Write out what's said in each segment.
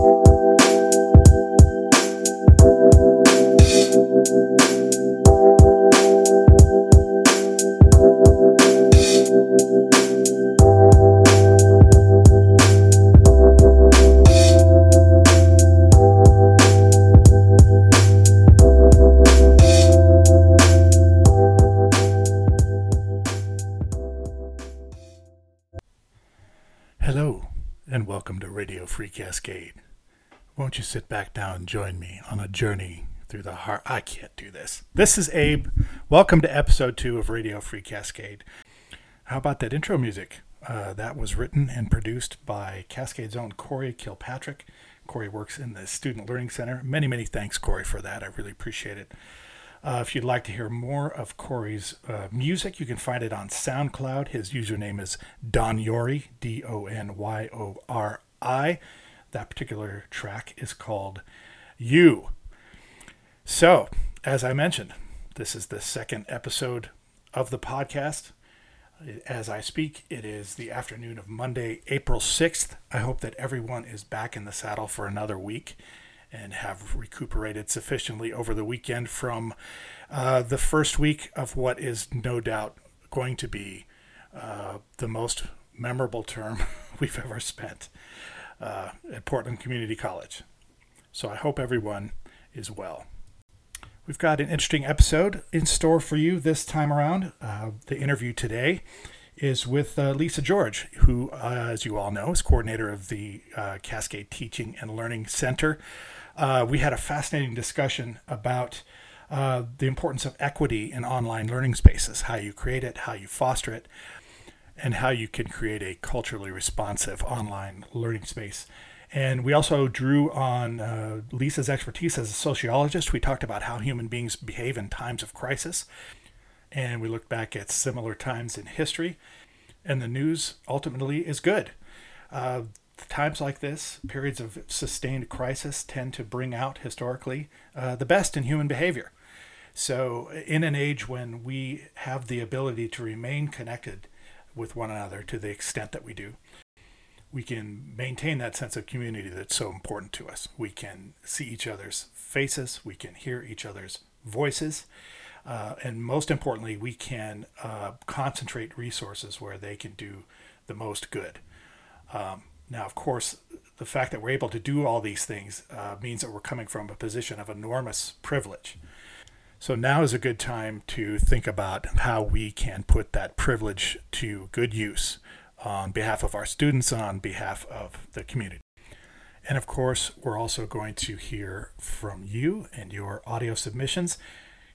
Hello, sit back down and join me on a journey through the heart? I can't do this. This is Abe. Welcome to episode two of Radio Free Cascade. How about that intro music? Uh, that was written and produced by Cascade's own Corey Kilpatrick. Corey works in the Student Learning Center. Many, many thanks, Corey, for that. I really appreciate it. Uh, if you'd like to hear more of Corey's uh, music, you can find it on SoundCloud. His username is Don Yori, D O N Y O R I. That particular track is called You. So, as I mentioned, this is the second episode of the podcast. As I speak, it is the afternoon of Monday, April 6th. I hope that everyone is back in the saddle for another week and have recuperated sufficiently over the weekend from uh, the first week of what is no doubt going to be uh, the most memorable term we've ever spent uh, at Portland Community College. So I hope everyone is well. We've got an interesting episode in store for you this time around. Uh, the interview today is with uh, Lisa George, who, uh, as you all know, is coordinator of the uh, Cascade Teaching and Learning Center. Uh, we had a fascinating discussion about uh, the importance of equity in online learning spaces, how you create it, how you foster it, and how you can create a culturally responsive online learning space. And we also drew on uh, Lisa's expertise as a sociologist. We talked about how human beings behave in times of crisis. And we looked back at similar times in history. And the news ultimately is good. Uh, times like this, periods of sustained crisis, tend to bring out historically uh, the best in human behavior. So, in an age when we have the ability to remain connected with one another to the extent that we do, we can maintain that sense of community that's so important to us. We can see each other's faces, we can hear each other's voices, uh, and most importantly, we can uh, concentrate resources where they can do the most good. Um, now, of course, the fact that we're able to do all these things uh, means that we're coming from a position of enormous privilege. So now is a good time to think about how we can put that privilege to good use on behalf of our students and on behalf of the community. And of course, we're also going to hear from you and your audio submissions.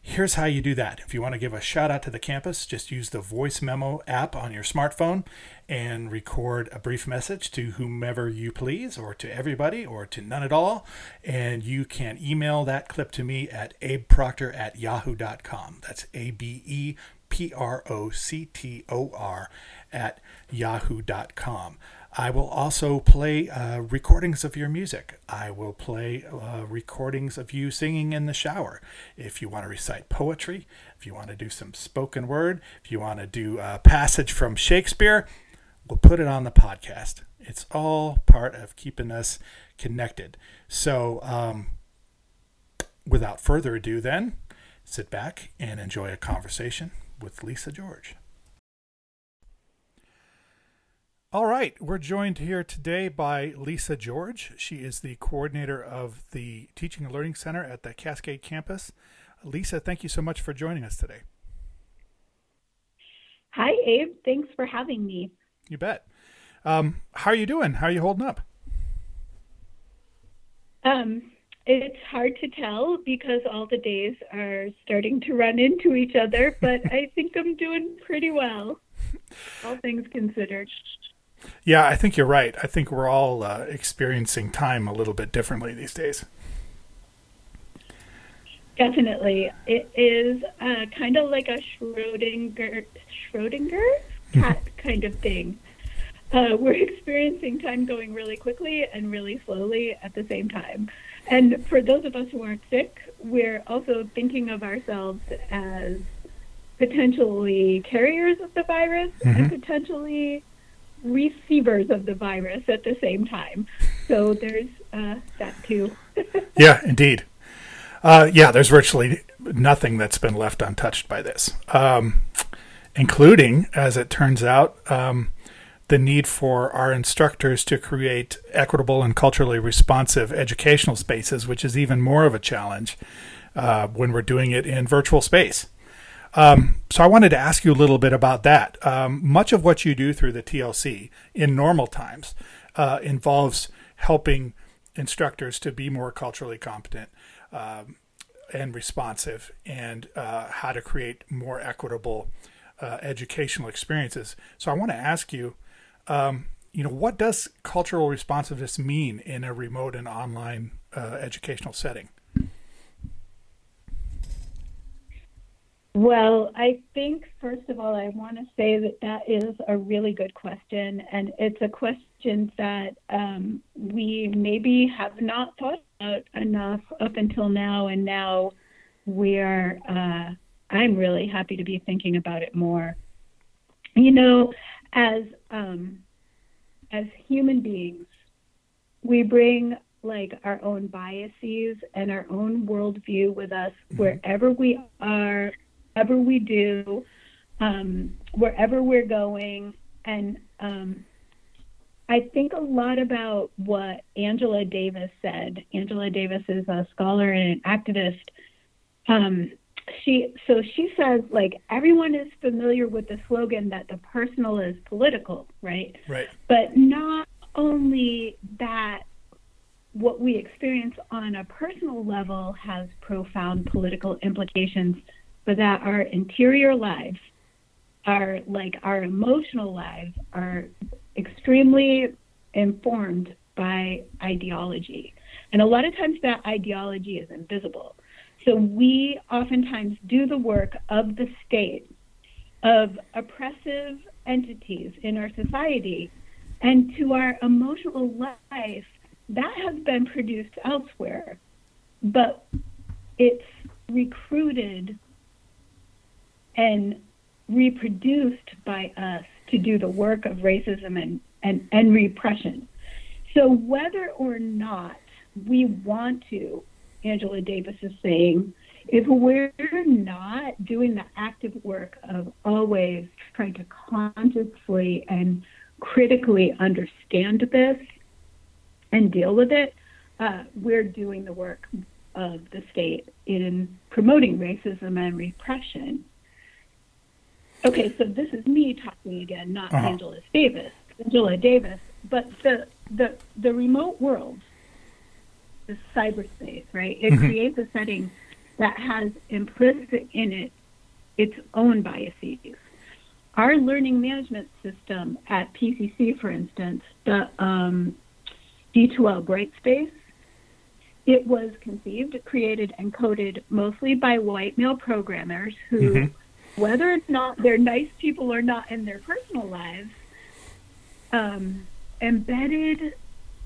Here's how you do that. If you want to give a shout out to the campus, just use the voice memo app on your smartphone and record a brief message to whomever you please, or to everybody, or to none at all. And you can email that clip to me at abeproctor at yahoo.com. That's A B E P R O C T O R at yahoo.com. I will also play uh, recordings of your music. I will play uh, recordings of you singing in the shower. If you want to recite poetry, if you want to do some spoken word, if you want to do a passage from Shakespeare, we'll put it on the podcast. It's all part of keeping us connected. So, um, without further ado, then, sit back and enjoy a conversation with Lisa George. All right, we're joined here today by Lisa George. She is the coordinator of the Teaching and Learning Center at the Cascade campus. Lisa, thank you so much for joining us today. Hi, Abe. Thanks for having me. You bet. Um, how are you doing? How are you holding up? Um, it's hard to tell because all the days are starting to run into each other, but I think I'm doing pretty well, all things considered. Yeah, I think you're right. I think we're all uh, experiencing time a little bit differently these days. Definitely. It is uh, kind of like a Schrodinger, Schrodinger cat kind of thing. Uh, we're experiencing time going really quickly and really slowly at the same time. And for those of us who aren't sick, we're also thinking of ourselves as potentially carriers of the virus mm-hmm. and potentially receivers of the virus at the same time. so there's uh, that too. yeah, indeed. Uh, yeah, there's virtually nothing that's been left untouched by this, um, including, as it turns out, um, the need for our instructors to create equitable and culturally responsive educational spaces, which is even more of a challenge uh, when we're doing it in virtual space. Um, so I wanted to ask you a little bit about that. Um, much of what you do through the TLC in normal times uh, involves helping instructors to be more culturally competent um, and responsive and uh, how to create more equitable uh, educational experiences. So I want to ask you, um, you know, what does cultural responsiveness mean in a remote and online uh, educational setting? Well, I think first of all, I want to say that that is a really good question, and it's a question that um, we maybe have not thought about enough up until now, and now we are. Uh, I'm really happy to be thinking about it more. You know, as um, as human beings, we bring like our own biases and our own worldview with us mm-hmm. wherever we are whatever we do, um, wherever we're going. And um, I think a lot about what Angela Davis said. Angela Davis is a scholar and an activist. Um, she so she says like everyone is familiar with the slogan that the personal is political, right? Right. But not only that what we experience on a personal level has profound political implications but that our interior lives, are like our emotional lives, are extremely informed by ideology. And a lot of times that ideology is invisible. So we oftentimes do the work of the state, of oppressive entities in our society, and to our emotional life, that has been produced elsewhere. But it's recruited and reproduced by us to do the work of racism and, and, and repression. So whether or not we want to, Angela Davis is saying, if we're not doing the active work of always trying to consciously and critically understand this and deal with it, uh, we're doing the work of the state in promoting racism and repression. Okay, so this is me talking again, not uh-huh. Angela Davis. Angela Davis, but the the the remote world, the cyberspace, right? It mm-hmm. creates a setting that has implicit in it its own biases. Our learning management system at PCC, for instance, the um, D2L Brightspace, it was conceived, created, and coded mostly by white male programmers who mm-hmm whether or not they're nice people or not in their personal lives, um, embedded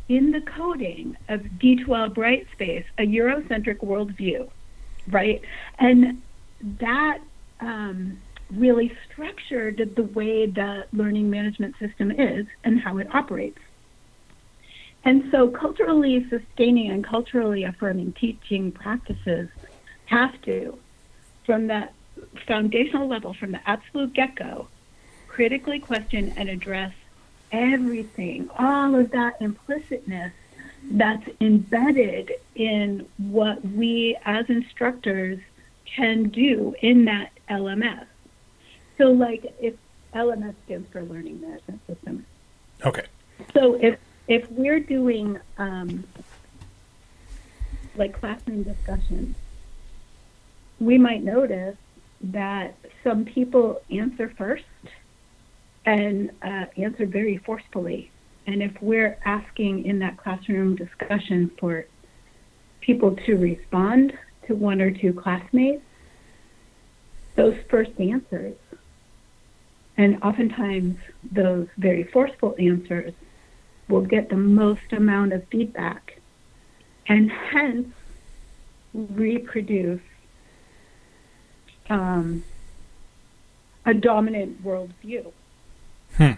in the coding of D2L Brightspace, a Eurocentric worldview, right? And that um, really structured the way the learning management system is and how it operates. And so, culturally sustaining and culturally affirming teaching practices have to, from that foundational level from the absolute get go, critically question and address everything, all of that implicitness that's embedded in what we as instructors can do in that LMS. So, like, if LMS stands for Learning Management System. Okay. So, if if we're doing um, like classroom discussions, we might notice that some people answer first and uh, answer very forcefully. And if we're asking in that classroom discussion for people to respond to one or two classmates, those first answers, and oftentimes those very forceful answers, will get the most amount of feedback and hence reproduce um, a dominant worldview hmm.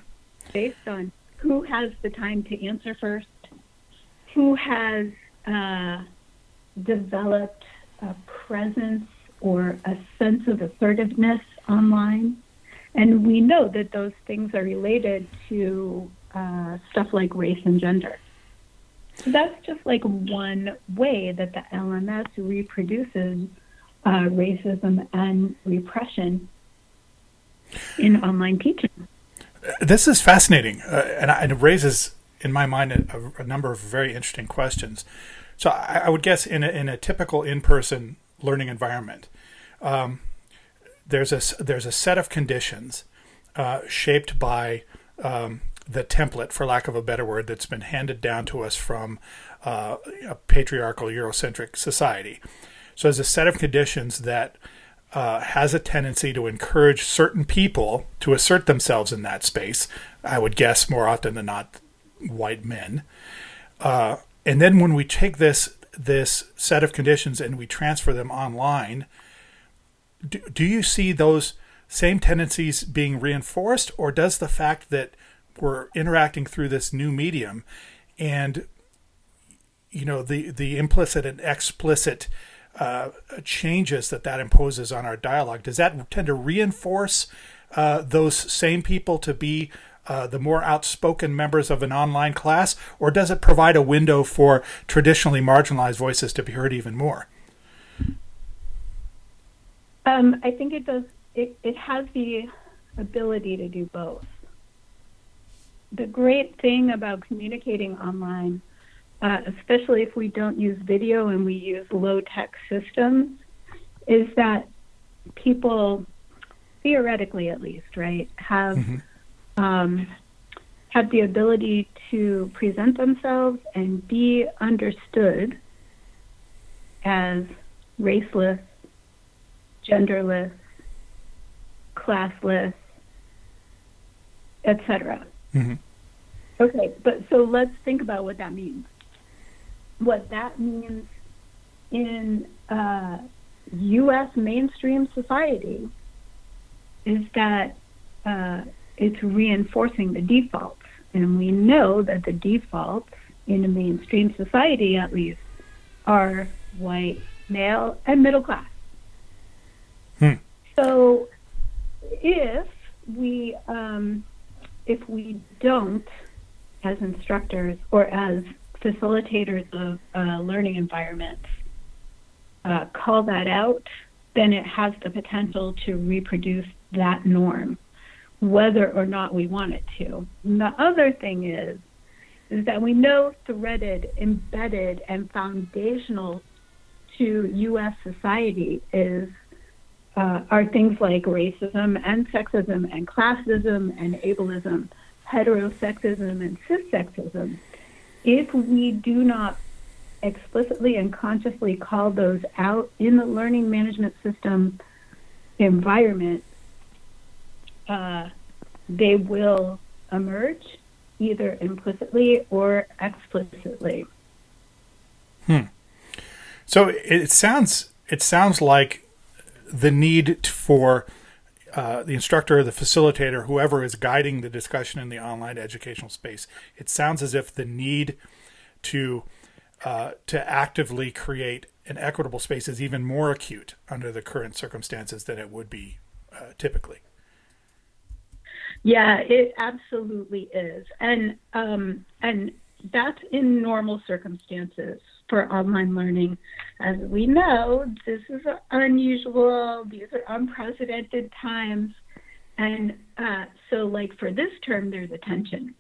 based on who has the time to answer first, who has uh, developed a presence or a sense of assertiveness online. And we know that those things are related to uh, stuff like race and gender. So that's just like one way that the LMS reproduces uh, racism and repression in online teaching. This is fascinating, uh, and, and, it raises, in my mind, a, a, number of very interesting questions. So I, I would guess in a, in a typical in-person learning environment, um, there's a there's a set of conditions uh, shaped by um, the template, for lack of a better word, that's been handed down to us from uh, a patriarchal Eurocentric society. So there's a set of conditions that uh, has a tendency to encourage certain people to assert themselves in that space. I would guess more often than not, white men. Uh, and then when we take this this set of conditions and we transfer them online, do, do you see those same tendencies being reinforced, or does the fact that we're interacting through this new medium and you know the the implicit and explicit uh, changes that that imposes on our dialogue does that tend to reinforce uh, those same people to be uh, the more outspoken members of an online class, or does it provide a window for traditionally marginalized voices to be heard even more? Um, I think it does. It, it has the ability to do both. The great thing about communicating online, uh, especially if we don't use video and we use low tech systems, is that people, theoretically at least, right, have mm-hmm. um, have the ability to present themselves and be understood as raceless, genderless, classless, etc. Mm-hmm. Okay, but so let's think about what that means. What that means in uh, U.S. mainstream society is that uh, it's reinforcing the defaults, and we know that the defaults in a mainstream society, at least, are white, male, and middle class. Hmm. So if we um, if we don't, as instructors or as facilitators of uh, learning environments, uh, call that out, then it has the potential to reproduce that norm, whether or not we want it to. And the other thing is, is that we know threaded, embedded, and foundational to U.S. society is uh, are things like racism and sexism and classism and ableism, heterosexism and cissexism. If we do not explicitly and consciously call those out in the learning management system environment, uh, they will emerge either implicitly or explicitly. Hmm. So it sounds it sounds like the need for uh, the instructor, the facilitator, whoever is guiding the discussion in the online educational space, it sounds as if the need to uh, to actively create an equitable space is even more acute under the current circumstances than it would be uh, typically. Yeah, it absolutely is, and um, and that's in normal circumstances for online learning. As we know, this is unusual, these are unprecedented times. And uh, so, like for this term, there's a tension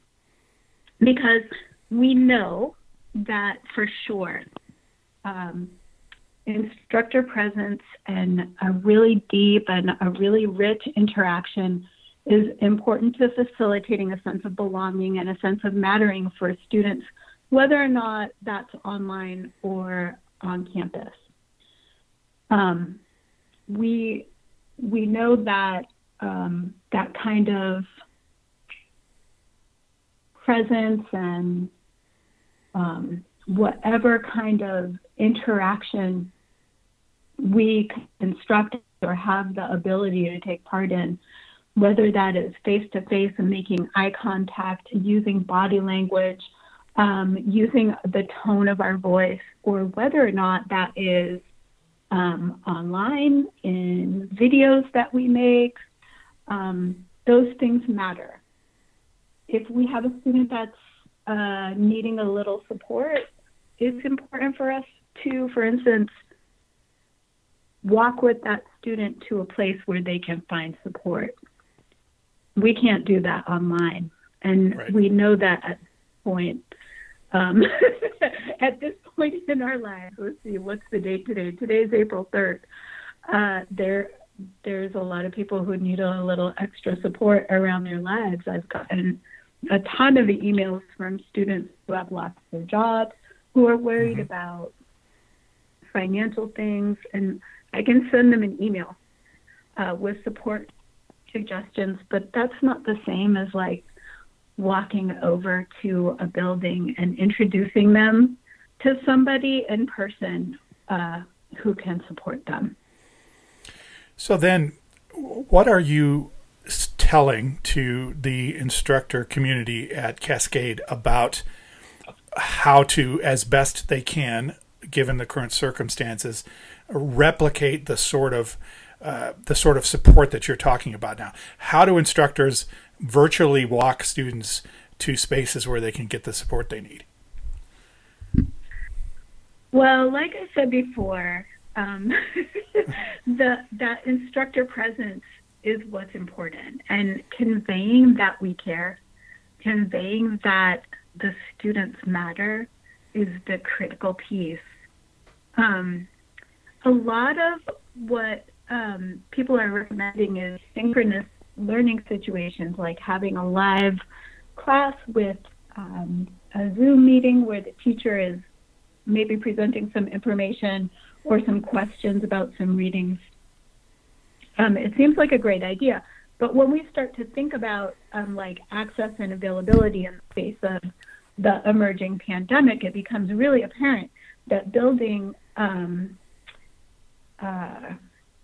because we know that for sure um, instructor presence and a really deep and a really rich interaction is important to facilitating a sense of belonging and a sense of mattering for students whether or not that's online or on campus. Um, we we know that um, that kind of presence and um, whatever kind of interaction we construct or have the ability to take part in, whether that is face to face and making eye contact, using body language, um, using the tone of our voice, or whether or not that is um, online in videos that we make, um, those things matter. If we have a student that's uh, needing a little support, it's important for us to, for instance, walk with that student to a place where they can find support. We can't do that online. And Right. we know that at this point. Um, at this point in our lives, let's see, what's the date today? Today is April 3rd. Uh, there, there's a lot of people who need a little extra support around their lives. I've gotten a ton of emails from students who have lost their jobs, who are worried about financial things, and I can send them an email uh, with support suggestions, but that's not the same as like walking over to a building and introducing them to somebody in person uh, who can support them. So then, what are you telling to the instructor community at Cascade about how to, as best they can, given the current circumstances, replicate the sort of uh, the sort of support that you're talking about now? How do instructors virtually walk students to spaces where they can get the support they need? Well, like I said before, um, the that instructor presence is what's important, and conveying that we care, conveying that the students matter, is the critical piece. Um, a lot of what um, people are recommending is synchronous learning situations, like having a live class with um, a Zoom meeting where the teacher is maybe presenting some information or some questions about some readings. Um, it seems like a great idea, but when we start to think about um, like access and availability in the face of the emerging pandemic, it becomes really apparent that building um, uh,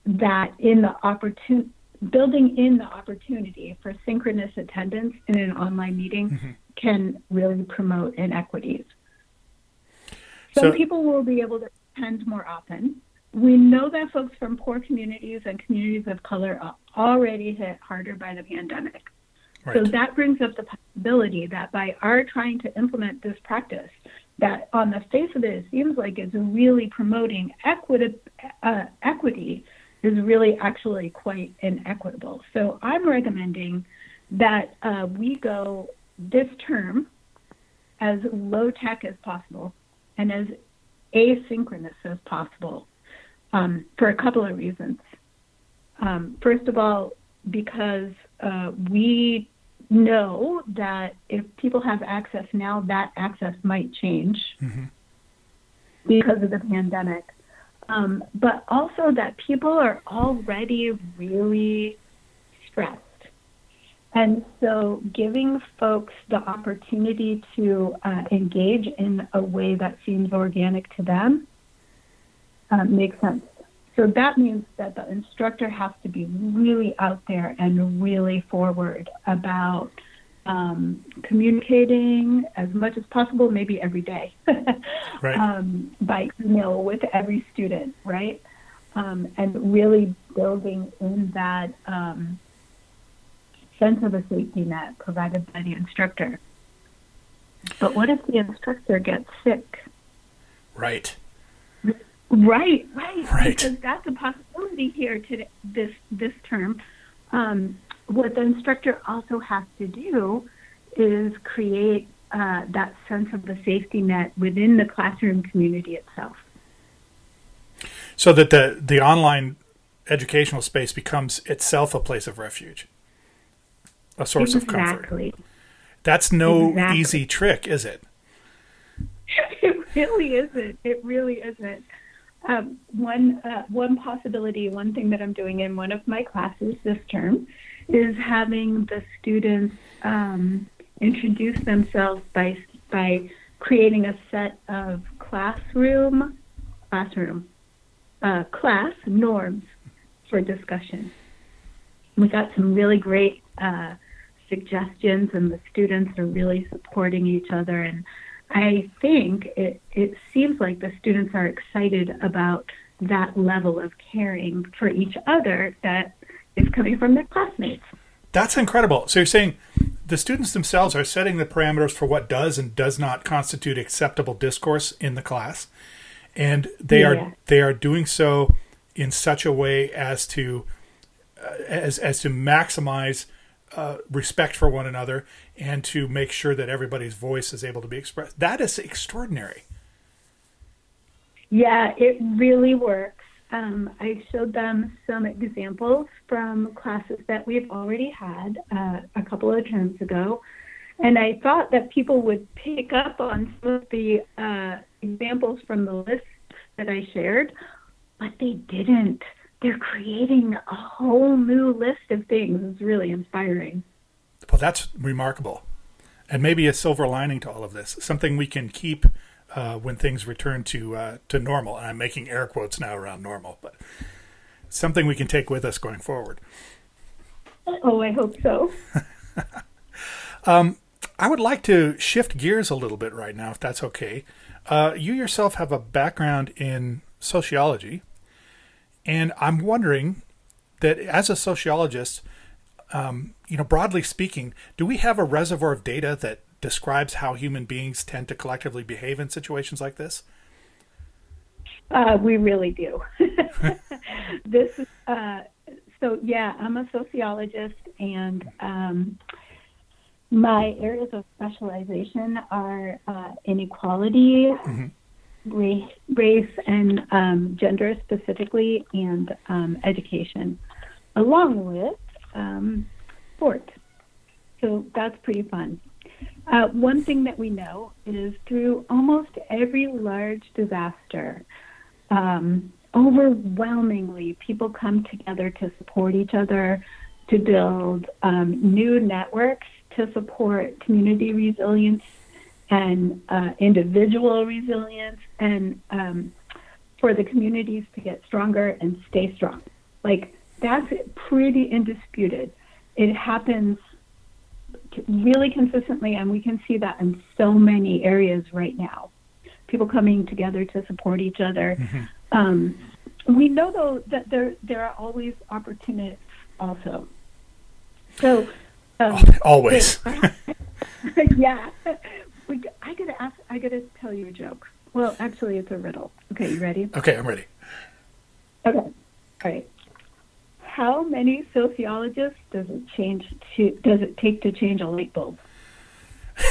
that in the opportun- building in the opportunity for synchronous attendance in an online meeting can really promote inequities. Some So- people will be able to attend more often. We know that folks from poor communities and communities of color are already hit harder by the pandemic. So that brings up the possibility that by our trying to implement this practice, that on the face of it, it seems like it's really promoting equity, uh, equity is really actually quite inequitable. So I'm recommending that uh, we go this term as low tech as possible and as asynchronous as possible um, for a couple of reasons. Um, first of all, because uh, we know that if people have access now, that access might change because of the pandemic. Um, but also that people are already really stressed. And so giving folks the opportunity to uh, engage in a way that seems organic to them uh, makes sense. So that means that the instructor has to be really out there and really forward about um, communicating as much as possible, maybe every day, Right. um, by email with every student, right? Um, and really building in that um, sense of a safety net provided by the instructor. But what if the instructor gets sick? Right. Right, right, Right. Because that's a possibility here today, this this term. Um, what the instructor also has to do is create uh, that sense of the safety net within the classroom community itself. So that the the online educational space becomes itself a place of refuge, a source of comfort. exactly. That's no Exactly. easy trick, is it? it really isn't. It really isn't. Um, one uh, one possibility, one thing that I'm doing in one of my classes this term, is having the students um, introduce themselves by by creating a set of classroom classroom uh, class norms for discussion. We got some really great uh, suggestions, and the students are really supporting each other and I think it, it seems like the students are excited about that level of caring for each other that is coming from their classmates. That's incredible. So you're saying the students themselves are setting the parameters for what does and does not constitute acceptable discourse in the class, and they Yeah. are they are doing so in such a way as to uh, as as to maximize uh, respect for one another and to make sure that everybody's voice is able to be expressed. That is extraordinary. Yeah, it really works. Um, I showed them some examples from classes that we've already had uh, a couple of terms ago. And I thought that people would pick up on some of the uh, examples from the list that I shared, but they didn't. They're creating a whole new list of things. It's really inspiring. Well, that's remarkable, and maybe a silver lining to all of this. Something we can keep uh, when things return to uh, to normal. And I'm making air quotes now around normal, but something we can take with us going forward. Oh, I hope so. I would like to shift gears a little bit right now, if that's okay. Uh, you yourself have a background in sociology, and I'm wondering that as a sociologist, um, you know, broadly speaking, do we have a reservoir of data that describes how human beings tend to collectively behave in situations like this? Uh, we really do. this is uh, so. Yeah, I'm a sociologist, and um, my areas of specialization are uh, inequality, race, race, and um, gender specifically, and um, education, along with um, sport. So that's pretty fun. Uh, one thing that we know is through almost every large disaster, um, overwhelmingly, people come together to support each other, to build um, new networks to support community resilience and uh, individual resilience, and um, for the communities to get stronger and stay strong. Like, that's pretty indisputed. It happens really consistently, and we can see that in so many areas right now. People coming together to support each other. Um, we know, though, that there there are always opportunities also. So, um, Always. yeah, we, I gotta ask. I gotta tell you a joke. Well, actually, it's a riddle. Okay, you ready? Okay, I'm ready. Okay. All right. How many sociologists does it change to does it take to change a light bulb?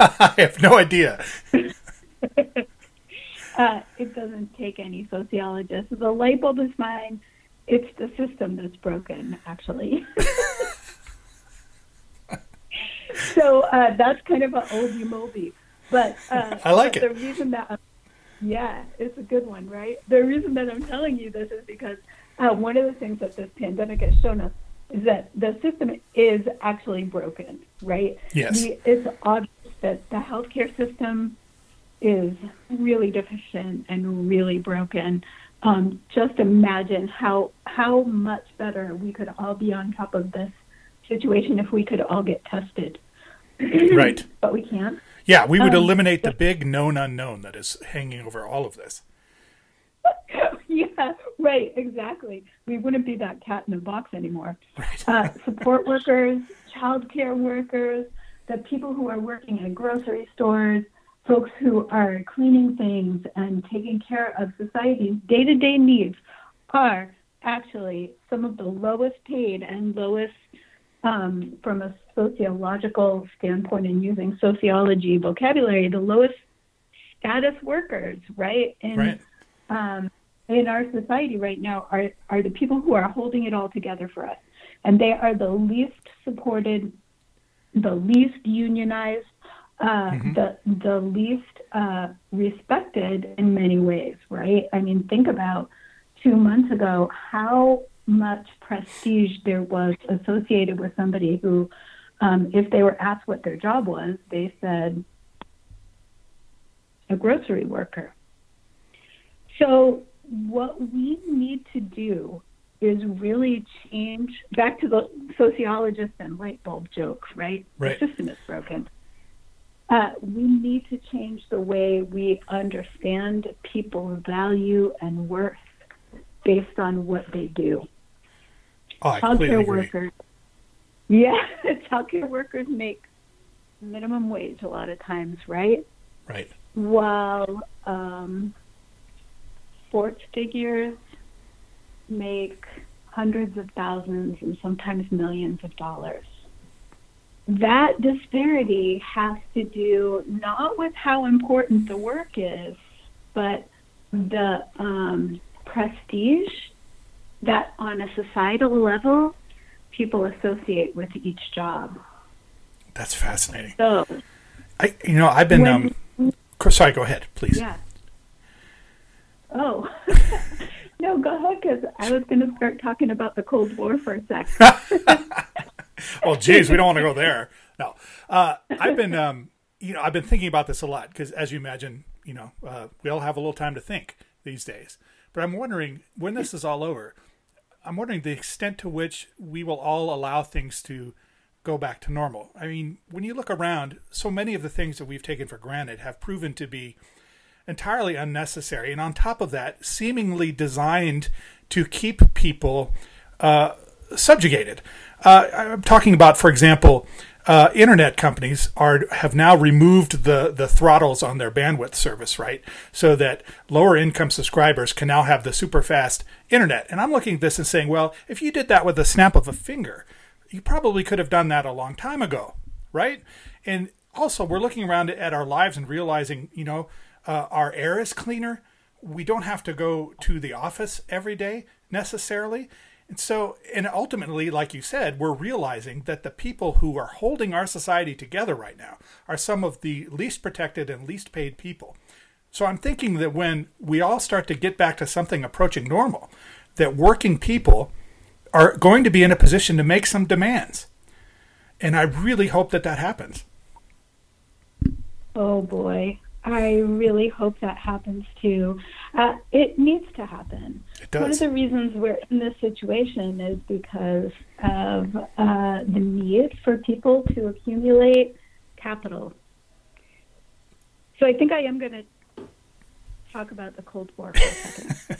I have no idea. Uh, it doesn't take any sociologists. The light bulb is fine. It's the system that's broken, actually. so uh, that's kind of an oldie movie, But uh, I like but it. The reason that yeah, it's a good one, right? The reason that I'm telling you this is because uh, one of the things that this pandemic has shown us is that the system is actually broken, right? Yes. We, it's obvious that the healthcare system is really deficient and really broken. Um, just imagine how how much better we could all be on top of this situation if we could all get tested. Right. But we can't. Yeah, we would Um, eliminate the big known unknown that is hanging over all of this. yeah, right, exactly. We wouldn't be that cat in a box anymore. Right. Uh, support workers, childcare workers, the people who are working in grocery stores, folks who are cleaning things and taking care of society's day to day needs are actually some of the lowest paid and lowest, um, from a sociological standpoint and using sociology vocabulary, the lowest status workers, right? And Right. um, in our society right now are, are the people who are holding it all together for us. And they are the least supported, the least unionized, uh, the, the least uh, respected in many ways, right? I mean, think about two months ago how much prestige there was associated with somebody who, um, if they were asked what their job was, they said, a grocery worker. So, what we need to do is really change back to the sociologist and light bulb joke, right? Right. The system is broken. uh, we need to change the way we understand people's value and worth based on what they do. Oh, I agree. workers, yeah, childcare workers make minimum wage a lot of times, right? Right. While um, sports figures make hundreds of thousands and sometimes millions of dollars. That disparity has to do not with how important the work is, but the um, prestige that on a societal level people associate with each job. That's fascinating. So, I, you know, I've been. When, um, sorry, go ahead, please. Yeah. Oh. no, go ahead, because I was going to start talking about the Cold War for a sec. well, geez, we don't want to go there. No, uh, I've been, um, you know, I've been thinking about this a lot because, as you imagine, you know, uh, we all have a little time to think these days. But I'm wondering when this is all over, I'm wondering the extent to which we will all allow things to go back to normal. I mean, when you look around, so many of the things that we've taken for granted have proven to be entirely unnecessary. And on top of that, seemingly designed to keep people uh, subjugated. Uh, I'm talking about, for example, uh, internet companies are have now removed the the throttles on their bandwidth service, right? So that lower income subscribers can now have the super fast internet. And I'm looking at this and saying, well, if you did that with a snap of a finger, you probably could have done that a long time ago, right? And also, we're looking around at our lives and realizing, you know, uh, our air is cleaner. We don't have to go to the office every day necessarily. And so, and ultimately, like you said, we're realizing that the people who are holding our society together right now are some of the least protected and least paid people. So I'm thinking that when we all start to get back to something approaching normal, that working people are going to be in a position to make some demands. And I really hope that that happens. Oh boy. I really hope that happens too. Uh, it needs to happen. It does. One of the reasons we're in this situation is because of uh, the need for people to accumulate capital. So I think I am going to talk about the Cold War for a second.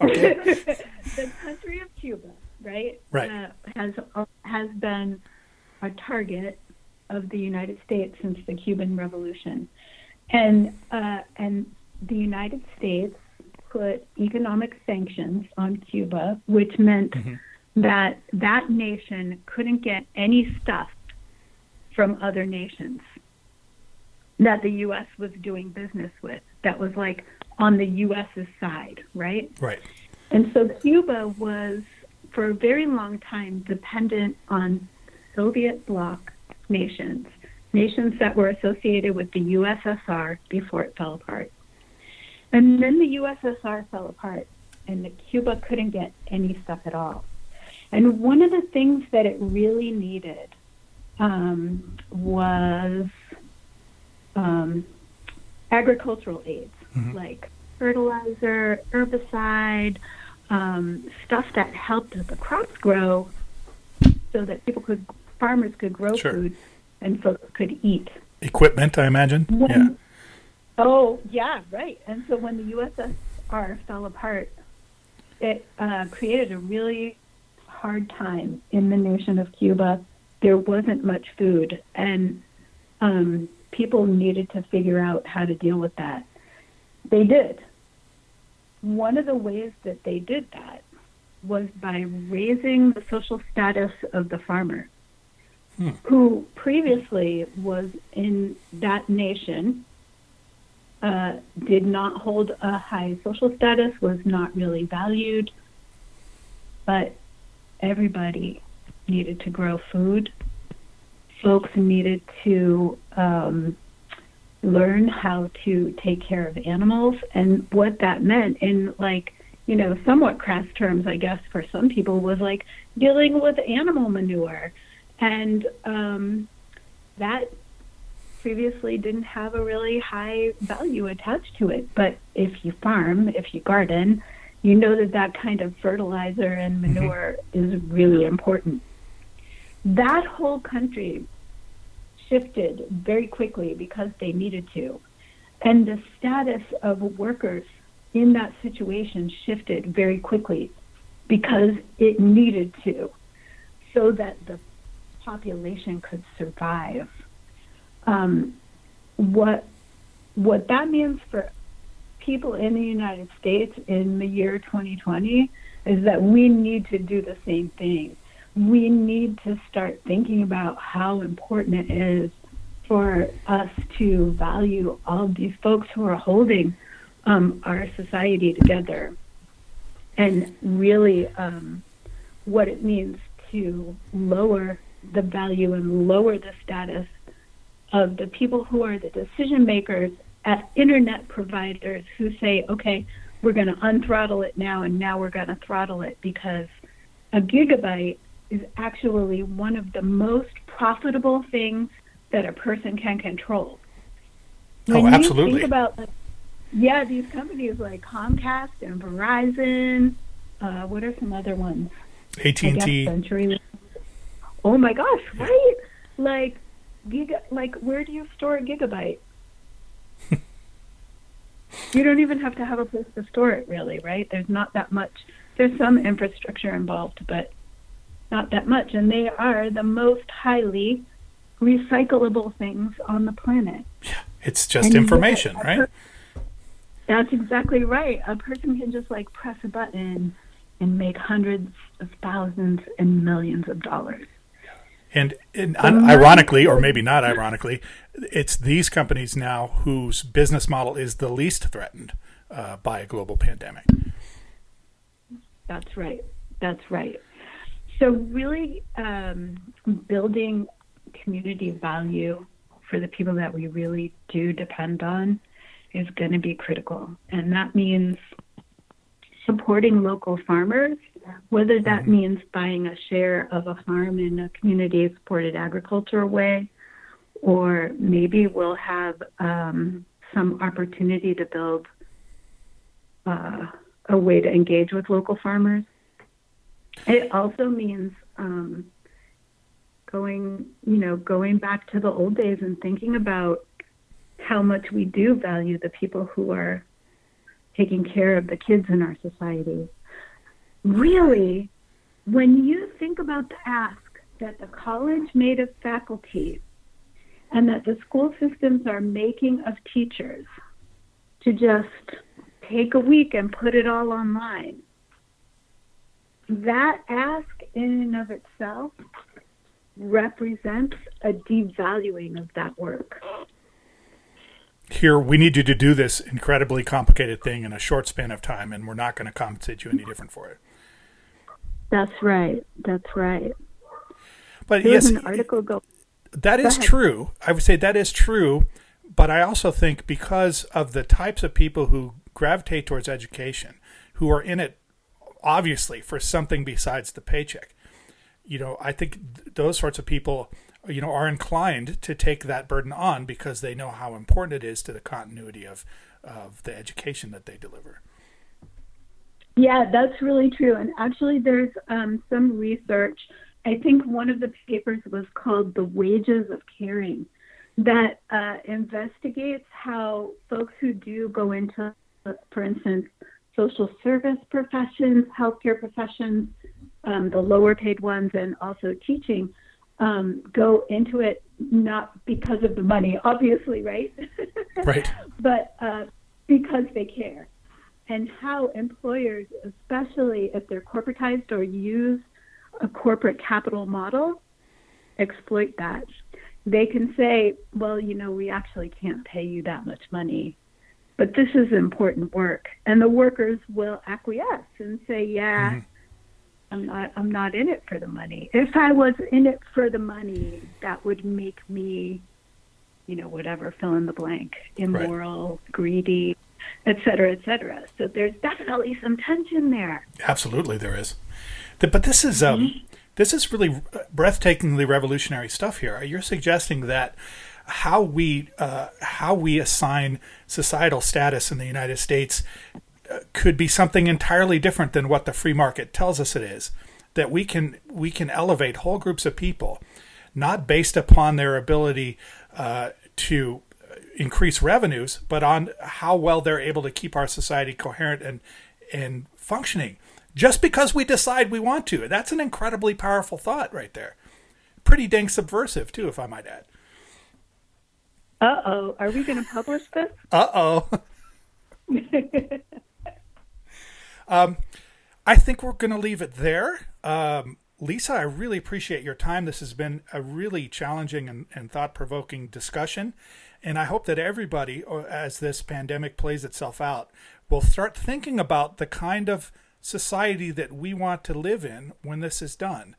the country of Cuba right? Right. Uh, has has been a target of the United States since the Cuban Revolution, and uh, and the United States put economic sanctions on Cuba, which meant mm-hmm. that that nation couldn't get any stuff from other nations that the U.S. was doing business with. That was like on the U.S.'s side, right? Right. And so Cuba was for a very long time dependent on Soviet bloc nations, nations that were associated with the USSR before it fell apart. And then the USSR fell apart, and the Cuba couldn't get any stuff at all. And one of the things that it really needed um, was um, agricultural aids, mm-hmm. like fertilizer, herbicide, um, stuff that helped the crops grow so that people could, farmers could grow sure. food and folks could eat. Equipment, I imagine. When, yeah. Oh, yeah, right. And so when the USSR fell apart, it uh, created a really hard time in the nation of Cuba. There wasn't much food, and um, people needed to figure out how to deal with that. They did one of the ways that they did that was by raising the social status of the farmer, hmm. who previously was in that nation, uh, did not hold a high social status, was not really valued, but everybody needed to grow food. Folks needed to um, learn how to take care of animals and what that meant in like you know somewhat crass terms i guess for some people was like dealing with animal manure and um, that previously didn't have a really high value attached to it but if you farm if you garden you know that that kind of fertilizer and mm-hmm. manure mm-hmm. is really important that whole country shifted very quickly because they needed to. And the status of workers in that situation shifted very quickly because it needed to so that the population could survive. Um, what what that means for people in the United States in the year 2020 is that we need to do the same thing. We need to start thinking about how important it is for us to value all these folks who are holding um, our society together and really um, what it means to lower the value and lower the status of the people who are the decision makers at internet providers who say, okay, we're going to unthrottle it now and now we're going to throttle it because a gigabyte is actually one of the most profitable things that a person can control. Oh, when oh, absolutely. You think about, yeah, these companies like Comcast and Verizon. Uh, what are some other ones? AT and T. Oh my gosh! Right? Like, giga. Like, where do you store a gigabyte? you don't even have to have a place to store it, really, right? There's not that much. There's some infrastructure involved, but not that much. And they are the most highly recyclable things on the planet. Yeah, it's just and information, right? Per- that's exactly right. A person can just like press a button and make hundreds of thousands and millions of dollars. And, and ironically, or maybe not ironically, it's these companies now whose business model is the least threatened uh, by a global pandemic. That's right. That's right. So, really um, building community value for the people that we really do depend on is going to be critical. And that means supporting local farmers, whether that mm-hmm. means buying a share of a farm in a community supported agriculture way, or maybe we'll have um, some opportunity to build uh, a way to engage with local farmers. It also means um, going, you know, going back to the old days and thinking about how much we do value the people who are taking care of the kids in our society. Really, when you think about the ask that the college made of faculty and that the school systems are making of teachers to just take a week and put it all online, that ask in and of itself represents a devaluing of that work. Here, we need you to do this incredibly complicated thing in a short span of time, and we're not going to compensate you any different for it. That's right. That's right. But there yes, an article go. That is true. I would say that is true, but I also think because of the types of people who gravitate towards education, who are in it obviously for something besides the paycheck, you know, I think those sorts of people, you know, are inclined to take that burden on because they know how important it is to the continuity of of the education that they deliver. Yeah, that's really true. And actually, there's um, some research. I think one of the papers was called "The Wages of Caring," that uh, investigates how folks who do go into, for instance, social service professions, healthcare professions, um, the lower paid ones, and also teaching, um, go into it not because of the money, obviously, right? right. but uh, because they care. And how employers, especially if they're corporatized or use a corporate capital model, exploit that. They can say, well, you know, we actually can't pay you that much money, but this is important work. And the workers will acquiesce and say, yeah. Mm-hmm I'm not I'm not in it for the money. If I was in it for the money, that would make me, you know, whatever, fill in the blank, immoral, right. greedy, et cetera, et cetera. So there's definitely some tension there. Absolutely, there is. But this is um, mm-hmm. this is really breathtakingly revolutionary stuff here. You're suggesting that how we uh, how we assign societal status in the United States could be something entirely different than what the free market tells us it is. That we can we can elevate whole groups of people, not based upon their ability uh, to increase revenues, but on how well they're able to keep our society coherent and and functioning. Just because we decide we want to, that's an incredibly powerful thought right there. Pretty dang subversive too, if I might add. Uh oh, are we going to publish this? Uh oh. um, I think we're going to leave it there. Um, Lisa, I really appreciate your time. This has been a really challenging and, and thought provoking discussion. And I hope that everybody, as this pandemic plays itself out, will start thinking about the kind of society that we want to live in when this is done.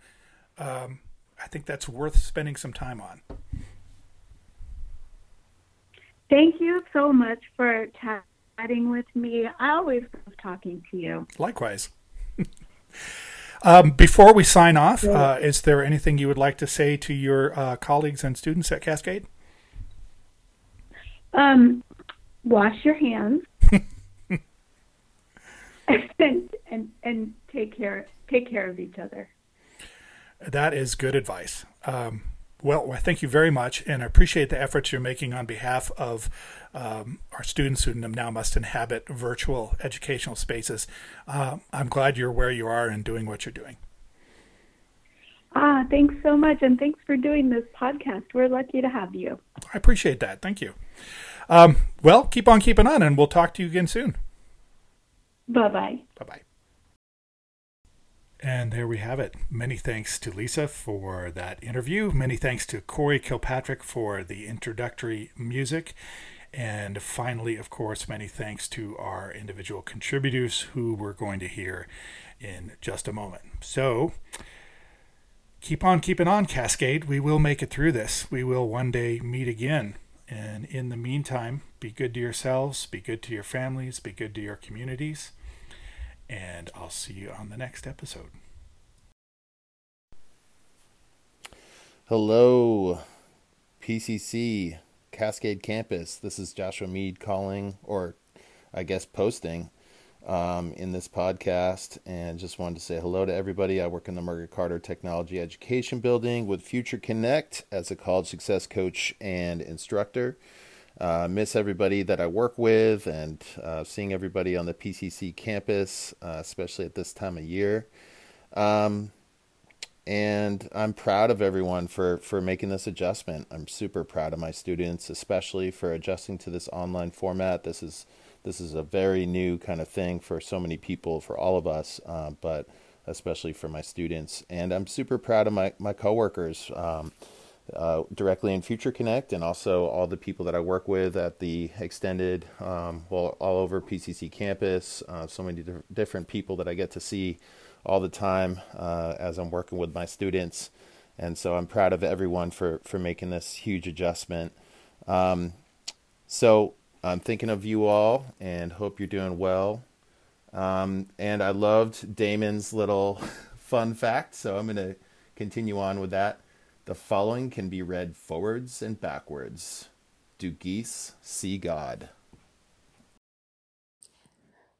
Um, I think that's worth spending some time on. Thank you so much for chatting with me. I always love talking to you. Likewise. um, before we sign off, uh, is there anything you would like to say to your uh, colleagues and students at Cascade? Um, wash your hands and, and and take care take care of each other. That is good advice. Um, well, thank you very much, and I appreciate the efforts you're making on behalf of um, our students who now must inhabit virtual educational spaces. Uh, I'm glad you're where you are and doing what you're doing. Ah, thanks so much, and thanks for doing this podcast. We're lucky to have you. I appreciate that. Thank you. Um, well, keep on keeping on, and we'll talk to you again soon. Bye bye. Bye bye. And there we have it. Many thanks to Lisa for that interview. Many thanks to Corey Kilpatrick for the introductory music. And finally, of course, many thanks to our individual contributors who we're going to hear in just a moment. So, keep on keeping on, Cascade. We will make it through this. We will one day meet again. And in the meantime, be good to yourselves, be good to your families, be good to your communities and I'll see you on the next episode. Hello, PCC Cascade Campus. This is Joshua Mead calling, or I guess posting, um, in this podcast. And just wanted to say hello to everybody. I work in the Margaret Carter Technology Education Building with Future Connect as a college success coach and instructor. Uh, miss everybody that I work with and uh, seeing everybody on the PCC campus, uh, especially at this time of year. Um, and I'm proud of everyone for, for making this adjustment. I'm super proud of my students, especially for adjusting to this online format. This is this is a very new kind of thing for so many people, for all of us, uh, but especially for my students. And I'm super proud of my my coworkers. Um, uh, directly in Future Connect and also all the people that I work with at the extended, um, well, all over PCC campus. Uh, so many different people that I get to see all the time uh, as I'm working with my students. And so I'm proud of everyone for, for making this huge adjustment. Um, so I'm thinking of you all and hope you're doing well. Um, and I loved Damon's little fun fact, so I'm going to continue on with that. The following can be read forwards and backwards. Do geese see God?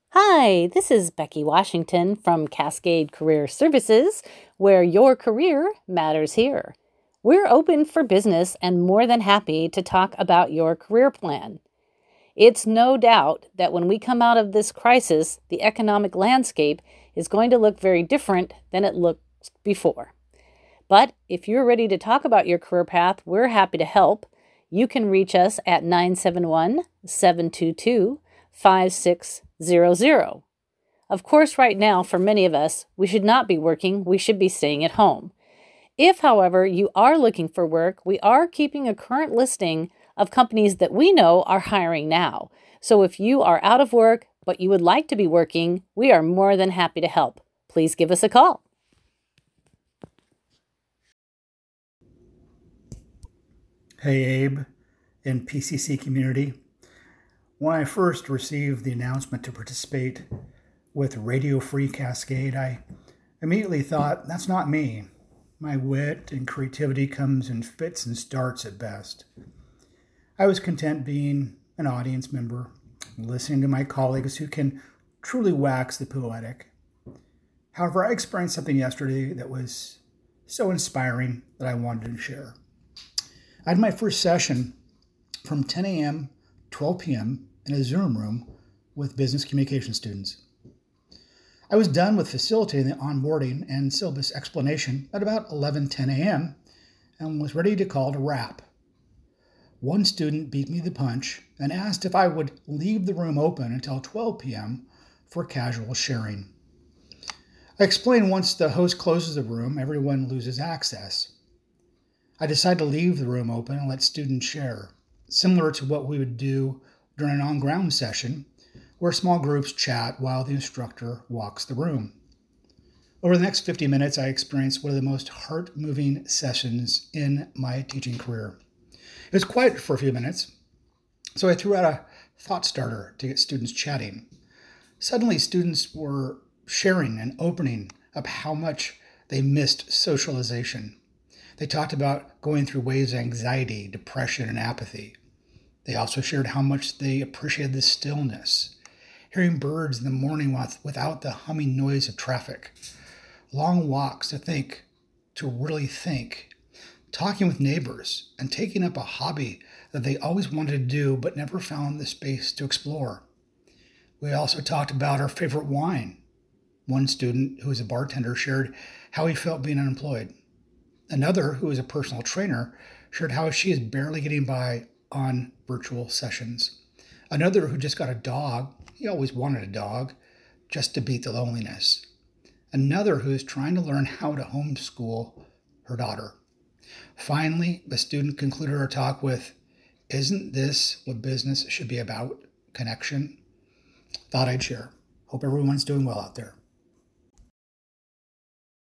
Hi, this is Becky Washington from Cascade Career Services, where your career matters here. We're open for business and more than happy to talk about your career plan. It's no doubt that when we come out of this crisis, the economic landscape is going to look very different than it looked before. But if you're ready to talk about your career path, we're happy to help. You can reach us at 971 722 5600. Of course, right now, for many of us, we should not be working, we should be staying at home. If, however, you are looking for work, we are keeping a current listing of companies that we know are hiring now. So if you are out of work but you would like to be working, we are more than happy to help. Please give us a call. Hey, Abe, in PCC community. When I first received the announcement to participate with Radio Free Cascade, I immediately thought, that's not me. My wit and creativity comes in fits and starts at best. I was content being an audience member, listening to my colleagues who can truly wax the poetic. However, I experienced something yesterday that was so inspiring that I wanted to share. I had my first session from 10 a.m. 12 p.m. in a Zoom room with business communication students. I was done with facilitating the onboarding and syllabus explanation at about 11:10 a.m. and was ready to call to wrap. One student beat me the punch and asked if I would leave the room open until 12 p.m. for casual sharing. I explained once the host closes the room, everyone loses access. I decided to leave the room open and let students share, similar to what we would do during an on ground session where small groups chat while the instructor walks the room. Over the next 50 minutes, I experienced one of the most heart moving sessions in my teaching career. It was quiet for a few minutes, so I threw out a thought starter to get students chatting. Suddenly, students were sharing and opening up how much they missed socialization. They talked about going through waves of anxiety, depression, and apathy. They also shared how much they appreciated the stillness hearing birds in the morning without the humming noise of traffic, long walks to think, to really think, talking with neighbors, and taking up a hobby that they always wanted to do but never found the space to explore. We also talked about our favorite wine. One student who is a bartender shared how he felt being unemployed. Another, who is a personal trainer, shared how she is barely getting by on virtual sessions. Another, who just got a dog, he always wanted a dog just to beat the loneliness. Another who is trying to learn how to homeschool her daughter. Finally, the student concluded her talk with Isn't this what business should be about? Connection? Thought I'd share. Hope everyone's doing well out there.